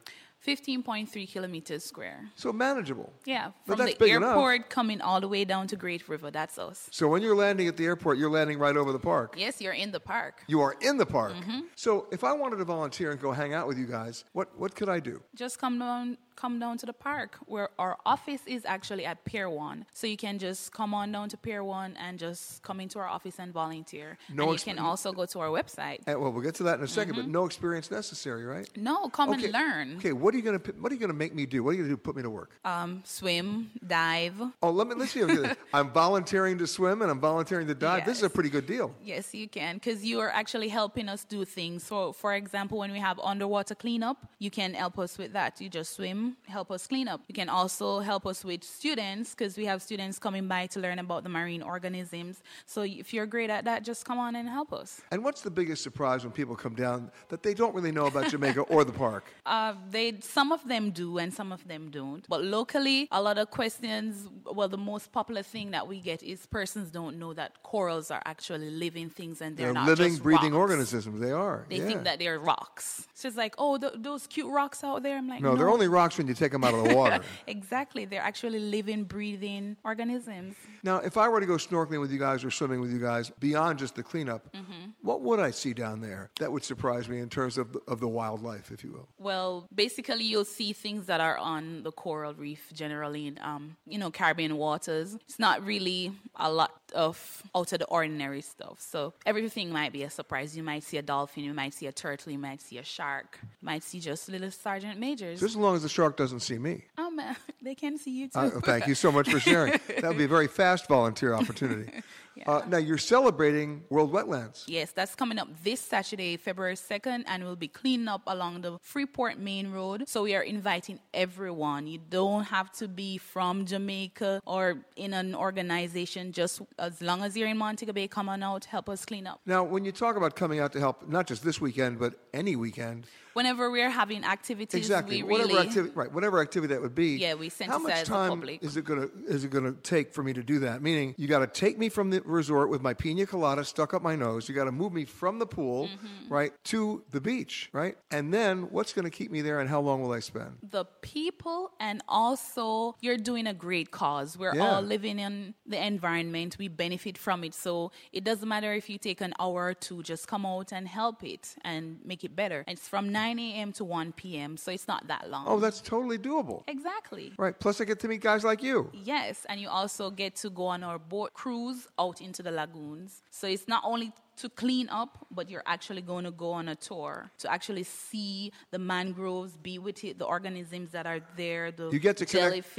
15.3 kilometers square. So manageable. Yeah, But from that's the big enough. airport coming all the way down to Great River. That's us. So when you're landing at the airport, you're landing right over the park. Yes, you're in the park. You are in the park. Mhm. So if I wanted to volunteer and go hang out with you guys, what, what could I do? Just come down, come down to the park where our office is actually at Pier One. So you can just come on down to Pier One and just come into our office and volunteer. No and you can also go to our website. Uh, well, we'll get to that in a 2nd but Mhm. no experience necessary, right? No, come Okay. and learn. Okay, what are you gonna what are you gonna make me do? What are you gonna do? Put me to work? Um, swim, dive. Oh, let me let's see. If I'm volunteering to swim and I'm volunteering to dive. This is a pretty good deal. Yes, you can, because you are actually helping us do things. So, for example, when we have underwater cleanup, you can help us with that. You just swim, help us clean up. You can also help us with students, because we have students coming by to learn about the marine organisms. So, if you're great at that, just come on and help us. And what's the biggest surprise when people come down that they don't really know about Jamaica or the park? Uh, they some of them do and some of them don't. But locally, a lot of questions. Well, the most popular thing that we get is persons don't know that corals are actually living things and they're, They're not living, breathing rocks. organisms. They are. They yeah. think that they're rocks. So it's like, oh, th- those cute rocks out there. I'm like, no, no, they're only rocks when you take them out of the water. exactly. They're actually living, breathing organisms. now, if I were to go snorkeling with you guys or swimming with you guys beyond just the cleanup, Mm-hmm. what would I see down there that would surprise me in terms of the, of the wildlife, if you will? Well, basically, you'll see things that are on the coral reef generally in, um, you know, Caribbean waters. It's not really a lot of out of the ordinary stuff. So everything might be a surprise. You might see a dolphin, you might see a turtle, you might see a shark, you might see just little sergeant majors. Just as long as the shark doesn't see me. Oh, They can see you too. Uh, thank you so much for sharing. that would be a very fast volunteer opportunity. uh, now, you're celebrating World Wetlands. Yes, that's coming up this Saturday, February 2nd, and we'll be cleaning up along the Freeport Main Road. So we are inviting everyone. You don't have to be from Jamaica or in an organization. Just as long as you're in Montego Bay, come on out, help us clean up. Now, when you talk about coming out to help, not just this weekend, but any weekend, Whenever we're having activities, exactly, we whatever really, activity, right, whatever activity that would be. Yeah, we How much sensitize the time public. is it gonna is it gonna take for me to do that? Meaning, you got to take me from the resort with my pina colada stuck up my nose. You got to move me from the pool, Mm-hmm. right, to the beach, right, and then what's going to keep me there, and how long will I spend? the people and also you're doing a great cause we're Yeah. all living in the environment we benefit from it so it doesn't matter if you take an hour or two just come out and help it and make it better it's from 9 a.m to 1 p.m so it's not that long Oh, that's totally doable. exactly Right. Plus, I get to meet guys like you. Yes, and you also get to go on our boat cruise out into the lagoons. So it's not only to clean up, but you're actually going to go on a tour to actually see the mangroves, be with it, the organisms that are there, the You get to connect-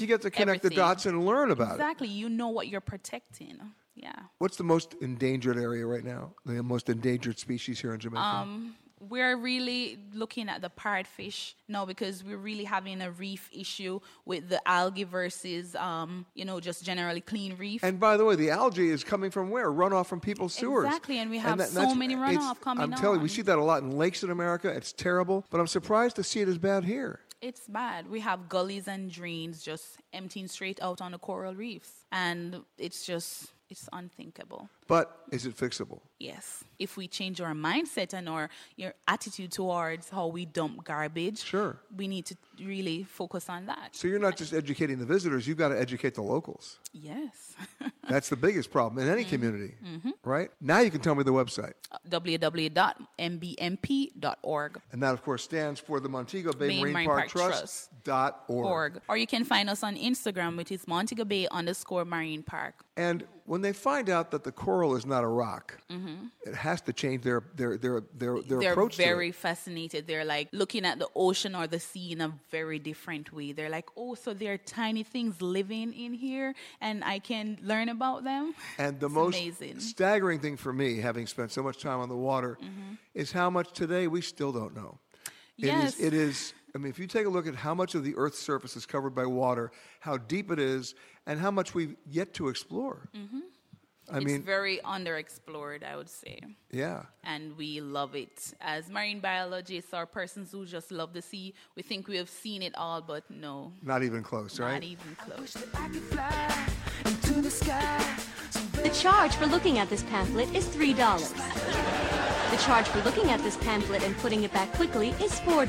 You get to connect the dots and learn about it. Exactly. You know what you're protecting. Yeah. What's the most endangered area right now? The most endangered species here in Jamaica? Um, we're really looking at the parrotfish now because we're really having a reef issue with the algae versus, um, you know, just generally clean reef. and by the way, the algae is coming from where? Runoff from people's sewers. Exactly, and we have so many runoff coming I'm telling you, we see that a lot in lakes in America. It's terrible, but I'm surprised to see it as bad here. It's bad. We have gullies and drains just emptying straight out on the coral reefs, and it's just it's unthinkable. But is it fixable? Yes, if we change our mindset and our your attitude towards how we dump garbage, Sure. we need to really focus on that. So you're not just educating the visitors, you've got to educate the locals. Yes. That's the biggest problem in any community, Mhm. right? Now you can tell me the website. www.mbmp.org. And that, of course, stands for the Montego Bay Marine, Marine Park, Park Trust. Trust. Dot org. Org. Or you can find us on Instagram, which is Montego Bay underscore Marine Park. And when they find out that the coral is not a rock, Mhm. it has to change their their their their, their They're approach very to it. fascinated. They're like looking at the ocean or the sea in a very different way. They're like, oh, so there are tiny things living in here, and I can learn about them. And the It's most amazing. staggering thing for me, having spent so much time on the water, Mm-hmm. is how much today we still don't know. It Yes. is. It is. I mean, if you take a look at how much of the Earth's surface is covered by water, how deep it is, and how much we've yet to explore. hmm I it's mean, very underexplored, I would say. yeah. And we love it. As marine biologists or persons who just love the sea, we think we have seen it all, but no. Not even close, Not right? Not even close. The charge for looking at this pamphlet is $3. The charge for looking at this pamphlet and putting it back quickly is $4.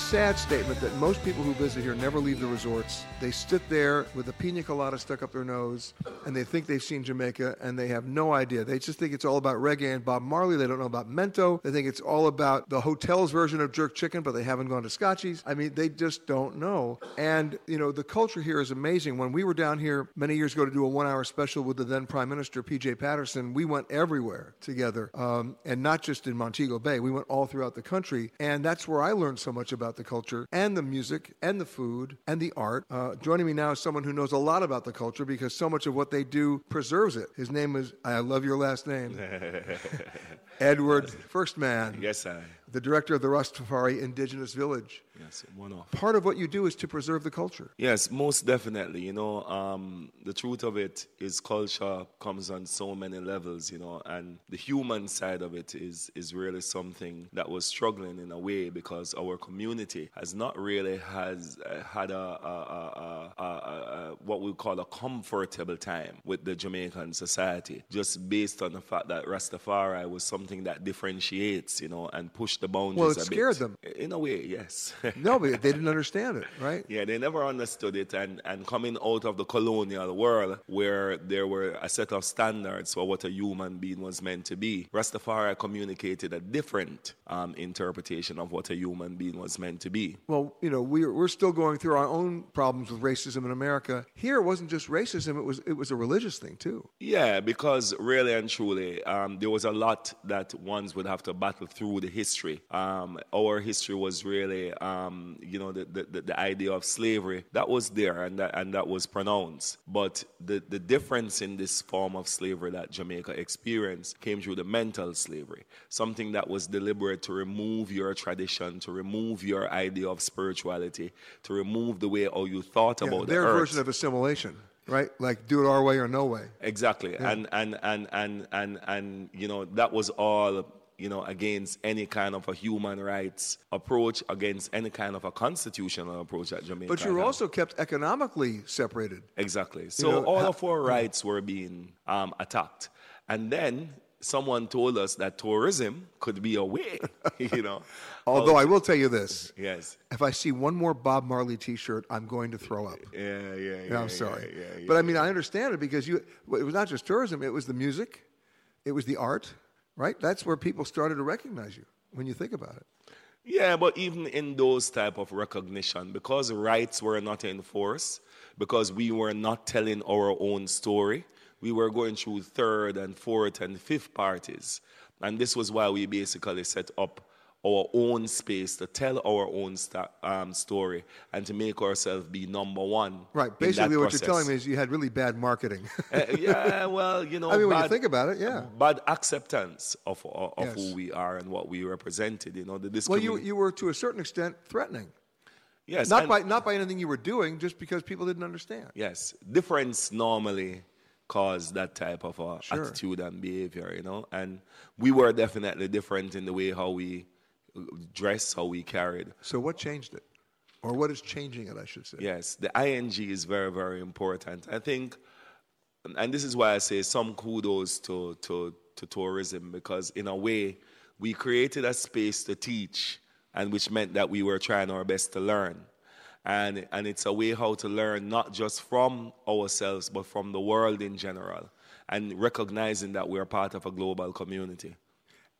Sad statement that most people who visit here never leave the resorts. They sit there with a pina colada stuck up their nose, and they think they've seen Jamaica, and they have no idea. They just think it's all about reggae and Bob Marley. They don't know about Mento. They think it's all about the hotel's version of jerk chicken, but they haven't gone to Scotchies. I mean, they just don't know. And, you know, the culture here is amazing. When we were down here many years ago to do a one hour special with the then Prime Minister, P.J. Patterson, we went everywhere together, um, and not just in Montego Bay. We went all throughout the country, and that's where I learned so much about the culture and the music and the food and the art. Uh, joining me now is someone who knows a lot about the culture because so much of what they do preserves it. His name is, I love your last name, Edward Firstman. Yes, I. The director of the Rastafari Indigenous Village. Yes, one off. Part of what you do is to preserve the culture. Yes, most definitely. You know, um, the truth of it is culture comes on so many levels, you know, and the human side of it is is really something that was struggling in a way because our community has not really has uh, had a, a, a, a, a, a what we call a comfortable time with the Jamaican society, just based on the fact that Rastafari was something that differentiates, you know, and pushed the boundaries. Well, it a scared bit. them. In a way, yes. No, but they didn't understand it, right? Yeah, they never understood it. And, and coming out of the colonial world where there were a set of standards for what a human being was meant to be, Rastafari communicated a different um, interpretation of what a human being was meant to be. Well, you know, we're, we're still going through our own problems with racism in America. Here, it wasn't just racism; it was it was a religious thing too. Yeah, because really and truly, um, there was a lot that ones would have to battle through the history. Um, our history was really, um, Um, you know, the, the, the- idea of slavery that was there and that, and that was pronounced. But the, the difference in this form of slavery that Jamaica experienced came through the mental slavery, something that was deliberate to remove your tradition, to remove your idea of spirituality, to remove the way how you thought Yeah, about their the version of assimilation, right? Like do it our way or no way. Exactly. Yeah. And, and, and, and, and, and, you know, that was all, you know, against any kind of a human rights approach, against any kind of a constitutional approach that Jamaica But you were also kept economically separated. Exactly. So know, all ha- of our rights were being um, attacked. And then someone told us that tourism could be a way, you know. Although I will tell you this: Yes. if I see one more Bob Marley T-shirt, I'm going to throw up. Yeah, yeah, yeah. Yeah, yeah, I'm sorry, yeah, yeah, but I mean I understand it because you. It was not just tourism; it was the music, it was the art, right? That's where people started to recognize you when you think about it. Yeah, but even in those type of recognition, because rights were not enforced, because we were not telling our own story, we were going through third and fourth and fifth parties. And this was why we basically set up our own space to tell our own sta- um, story and to make ourselves be number one. Right. Basically, what you're telling me is you had really bad marketing. Uh, yeah, well, you know, I mean, when you think about it, yeah. bad acceptance of of Yes. who we are and what we represented. You know, the well, you you were to a certain extent threatening. Yes, Not by not by anything you were doing, just because people didn't understand. Yes, difference normally cause that type of uh, Sure. attitude and behavior, you know. And we were definitely different in the way how we uh, dress, how we carried. So what changed it, or what is changing it? I should say. Yes, the ing is very, very important. I think, and this is why I say some kudos to, to, to tourism because, in a way, we created a space to teach, and which meant that we were trying our best to learn. And, and it's a way how to learn not just from ourselves, but from the world in general, and recognizing that we're part of a global community.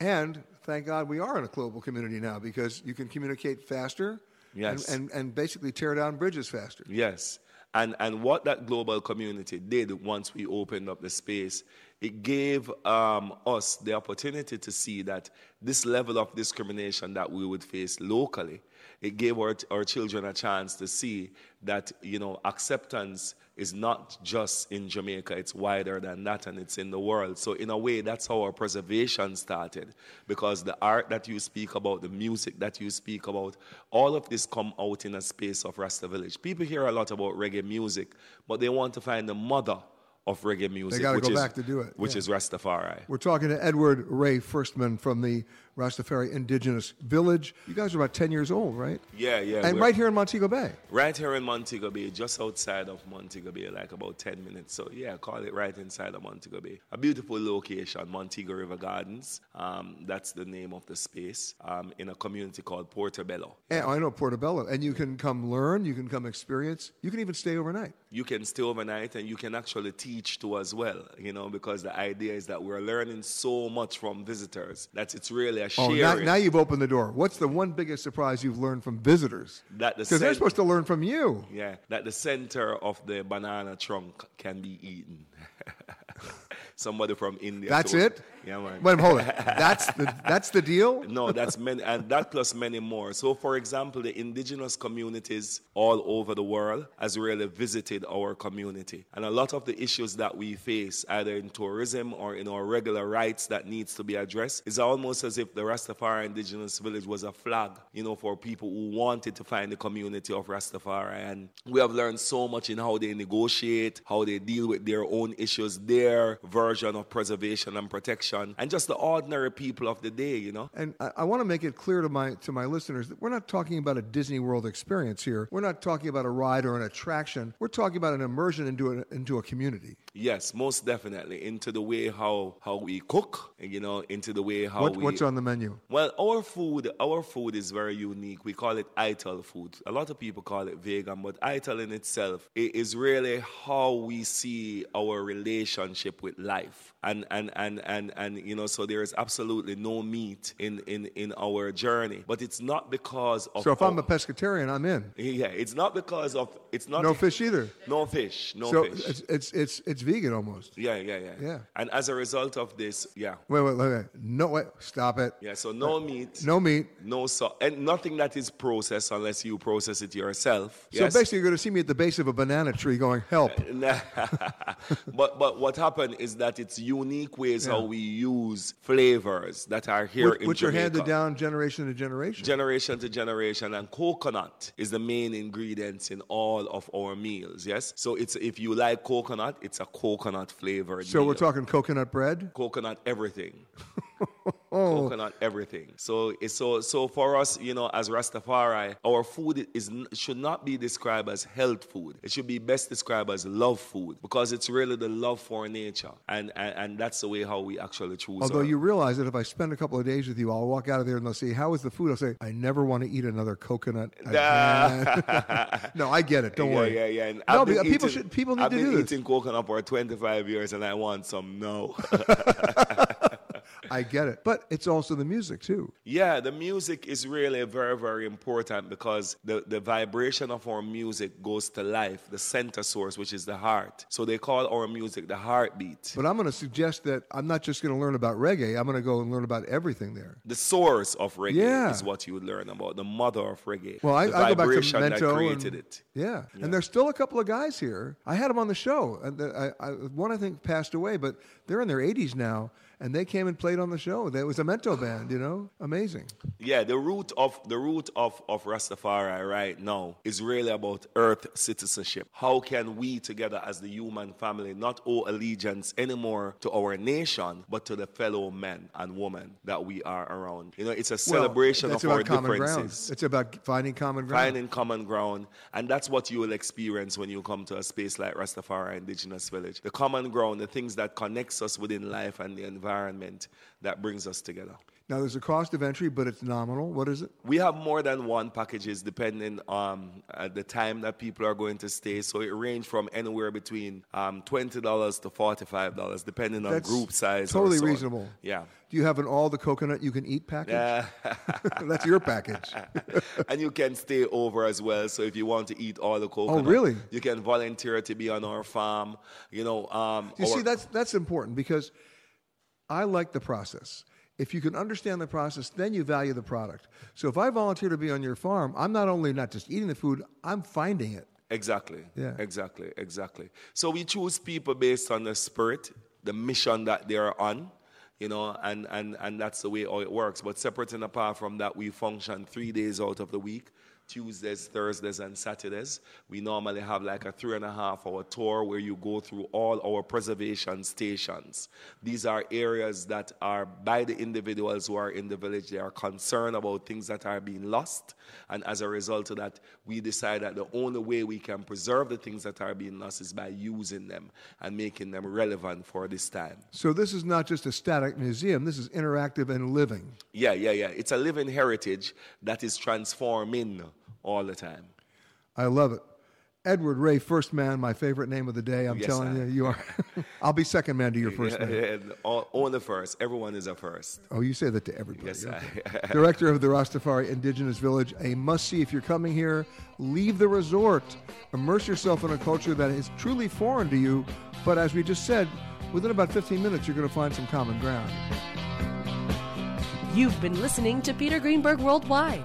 And thank God we are in a global community now because you can communicate faster. Yes. And, and, and basically tear down bridges faster. Yes. And, and what that global community did once we opened up the space it gave um, us the opportunity to see that this level of discrimination that we would face locally, it gave our, our children a chance to see that, you know, acceptance is not just in Jamaica, it's wider than that and it's in the world. So, in a way, that's how our preservation started because the art that you speak about, the music that you speak about, all of this come out in a space of Rasta Village. People hear a lot about reggae music, but they want to find the mother of reggae music. They got to which go is, back to do it. Which yeah. is Rastafari. We're talking to Edward Ray Firstman from the Rastafari Indigenous Village. You guys are about 10 years old, right? Yeah, yeah. And right here in Montego Bay. Right here in Montego Bay, just outside of Montego Bay, like about 10 minutes. So, yeah, call it right inside of Montego Bay. A beautiful location, Montego River Gardens. Um, that's the name of the space um, in a community called Portobello. And I know Portobello. And you can come learn, you can come experience, you can even stay overnight. You can stay overnight and you can actually teach too as well, you know, because the idea is that we're learning so much from visitors that it's really a Oh, sharing. now, now you've opened the door. What's the one biggest surprise you've learned from visitors? That the Because they're supposed to learn from you. Yeah, that the center of the banana trunk can be eaten. Somebody from India. That's told- it? Yeah, man. Wait, hold it. That's the, that's the deal? No, that's many, and that plus many more. So, for example, the indigenous communities all over the world has really visited our community, and a lot of the issues that we face, either in tourism or in our regular rights that needs to be addressed, is almost as if the Rastafari Indigenous Village was a flag, you know, for people who wanted to find the community of Rastafari. And we have learned so much in how they negotiate, how they deal with their own issues, their version of preservation and protection, and just the ordinary people of the day, you know. And I, I want to make it clear to my to my listeners that we're not talking about a Disney World experience here. We're not talking about a ride or an attraction. We're talking about an immersion into a, into a community. Yes, most definitely. Into the way how how we cook, and, you know, into the way how What, we. what's on the menu? Well, our food, our food is very unique. We call it ITAL food. A lot of people call it vegan, but ITAL in itself it is really how we see our relationship with life. And and and and and you know, so there is absolutely no meat in in in our journey. But it's not because of. So if I'm a pescatarian, I'm in. yeah, it's not because of it's not No fish either. No fish, no so fish. it's it's it's it's vegan almost. Yeah, yeah, yeah. Yeah. And as a result of this, yeah. Wait, wait, wait, wait. No, wait. Stop it. Yeah, so no uh, meat. No meat. No salt. And nothing that is processed unless you process it yourself. So Yes? basically, you're going to see me at the base of a banana tree going, "Help!" but but what happened is that it's unique ways Yeah. how we use flavors that are here which, in which are Jamaica. handed down generation to generation. Generation to generation, and coconut is the main ingredients in all of our meals. Yes, so it's if you like coconut, it's a coconut flavored. so we're talking coconut bread. coconut everything. Oh. Coconut everything. So it's so so for us, you know, as Rastafari, our food is should not be described as health food. It should be best described as love food because it's really the love for nature, and and, and that's the way how we actually choose. Although our- you realize that if I spend a couple of days with you, I'll walk out of there and they'll say, "How was the food?" I'll say, "I never want to eat another coconut." again." no, I get it. Don't yeah, worry. Yeah, yeah, And No, I've been but people eating- should. People need I've to been do this. eating coconut for 25 years, and I want some now. I get it. But it's also the music too. Yeah, the music is really very, very important because the, the vibration of our music goes to life, the center source, which is the heart. So they call our music the heartbeat. But I'm going to suggest that I'm not just going to learn about reggae. I'm going to go and learn about everything there. The source of reggae Yeah. is what you would learn about, the mother of reggae. Well, I, the I go back to Mento created and, it. Yeah. and there's still a couple of guys here. I had them on the show, and the, I, I, one I think passed away, but they're in their 80s now, and they came and played on the show. That was a Mento band, you know, amazing. Yeah, the root of the root of, of Rastafari right now is really about earth citizenship. How can we together as the human family not owe allegiance anymore to our nation, but to the fellow men and women that we are around? You know, it's a celebration well, of our differences. ground. It's about finding common ground. Finding common ground, and that's what you will experience when you come to a space like Rastafari Indigenous Village. The common ground, the things that connects us within life and the environment that brings us together. Now, there's a cost of entry, but it's nominal. What is it? We have more than one packages depending um, at the time that people are going to stay. So it range from anywhere between um, twenty dollars to forty-five dollars, depending on group size. Totally reasonable. Yeah. Do you have an all the coconut you can eat package? Yeah. That's your package. and you can stay over as well. So if you want to eat all the coconut, Oh, really? You can volunteer to be on our farm. You know, um, You see, that's that's important because I like the process. If you can understand the process, then you value the product. So if I volunteer to be on your farm, I'm not only not just eating the food, I'm finding it. Exactly. Yeah. Exactly. Exactly. So we choose people based on the spirit, the mission that they're on, you know, and, and, and that's the way how it works. But separate and apart from that, we function three days out of the week. Tuesdays, Thursdays, and Saturdays. We normally have like a three and a half hour tour where you go through all our preservation stations. These are areas that are by the individuals who are in the village. They are concerned about things that are being lost. And as a result of that, we decide that the only way we can preserve the things that are being lost is by using them and making them relevant for this time. So this is not just a static museum, this is interactive and living. Yeah, yeah, yeah. It's a living heritage that is transforming all the time. I love it. Edward Ray, Firstman, my favorite name of the day. I'm Yes, telling sir. you, you are. I'll be second man to your first Yeah, name. and all- Only first. Everyone is a first. Oh, you say that to everybody. Yes, okay. I- Director of the Rastafari Indigenous Village, a must see if you're coming here. Leave the resort. Immerse yourself in a culture that is truly foreign to you. But as we just said, within about 15 minutes, you're going to find some common ground. You've been listening to Peter Greenberg Worldwide.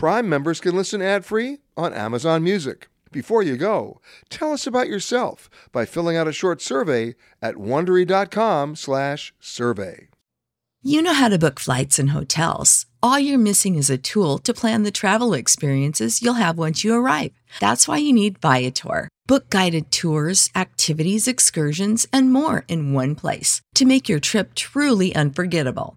Prime members can listen ad free on Amazon Music. Before you go, tell us about yourself by filling out a short survey at wondery.com/survey. You know how to book flights and hotels. All you're missing is a tool to plan the travel experiences you'll have once you arrive. That's why you need Viator. Book guided tours, activities, excursions, and more in one place to make your trip truly unforgettable.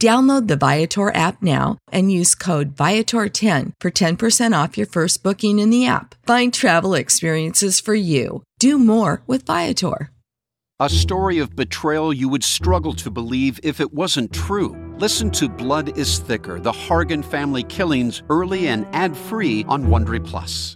Download the Viator app now and use code Viator10 for 10% off your first booking in the app. Find travel experiences for you. Do more with Viator. A story of betrayal you would struggle to believe if it wasn't true. Listen to Blood is Thicker The Hargan Family Killings early and ad free on Wondery Plus.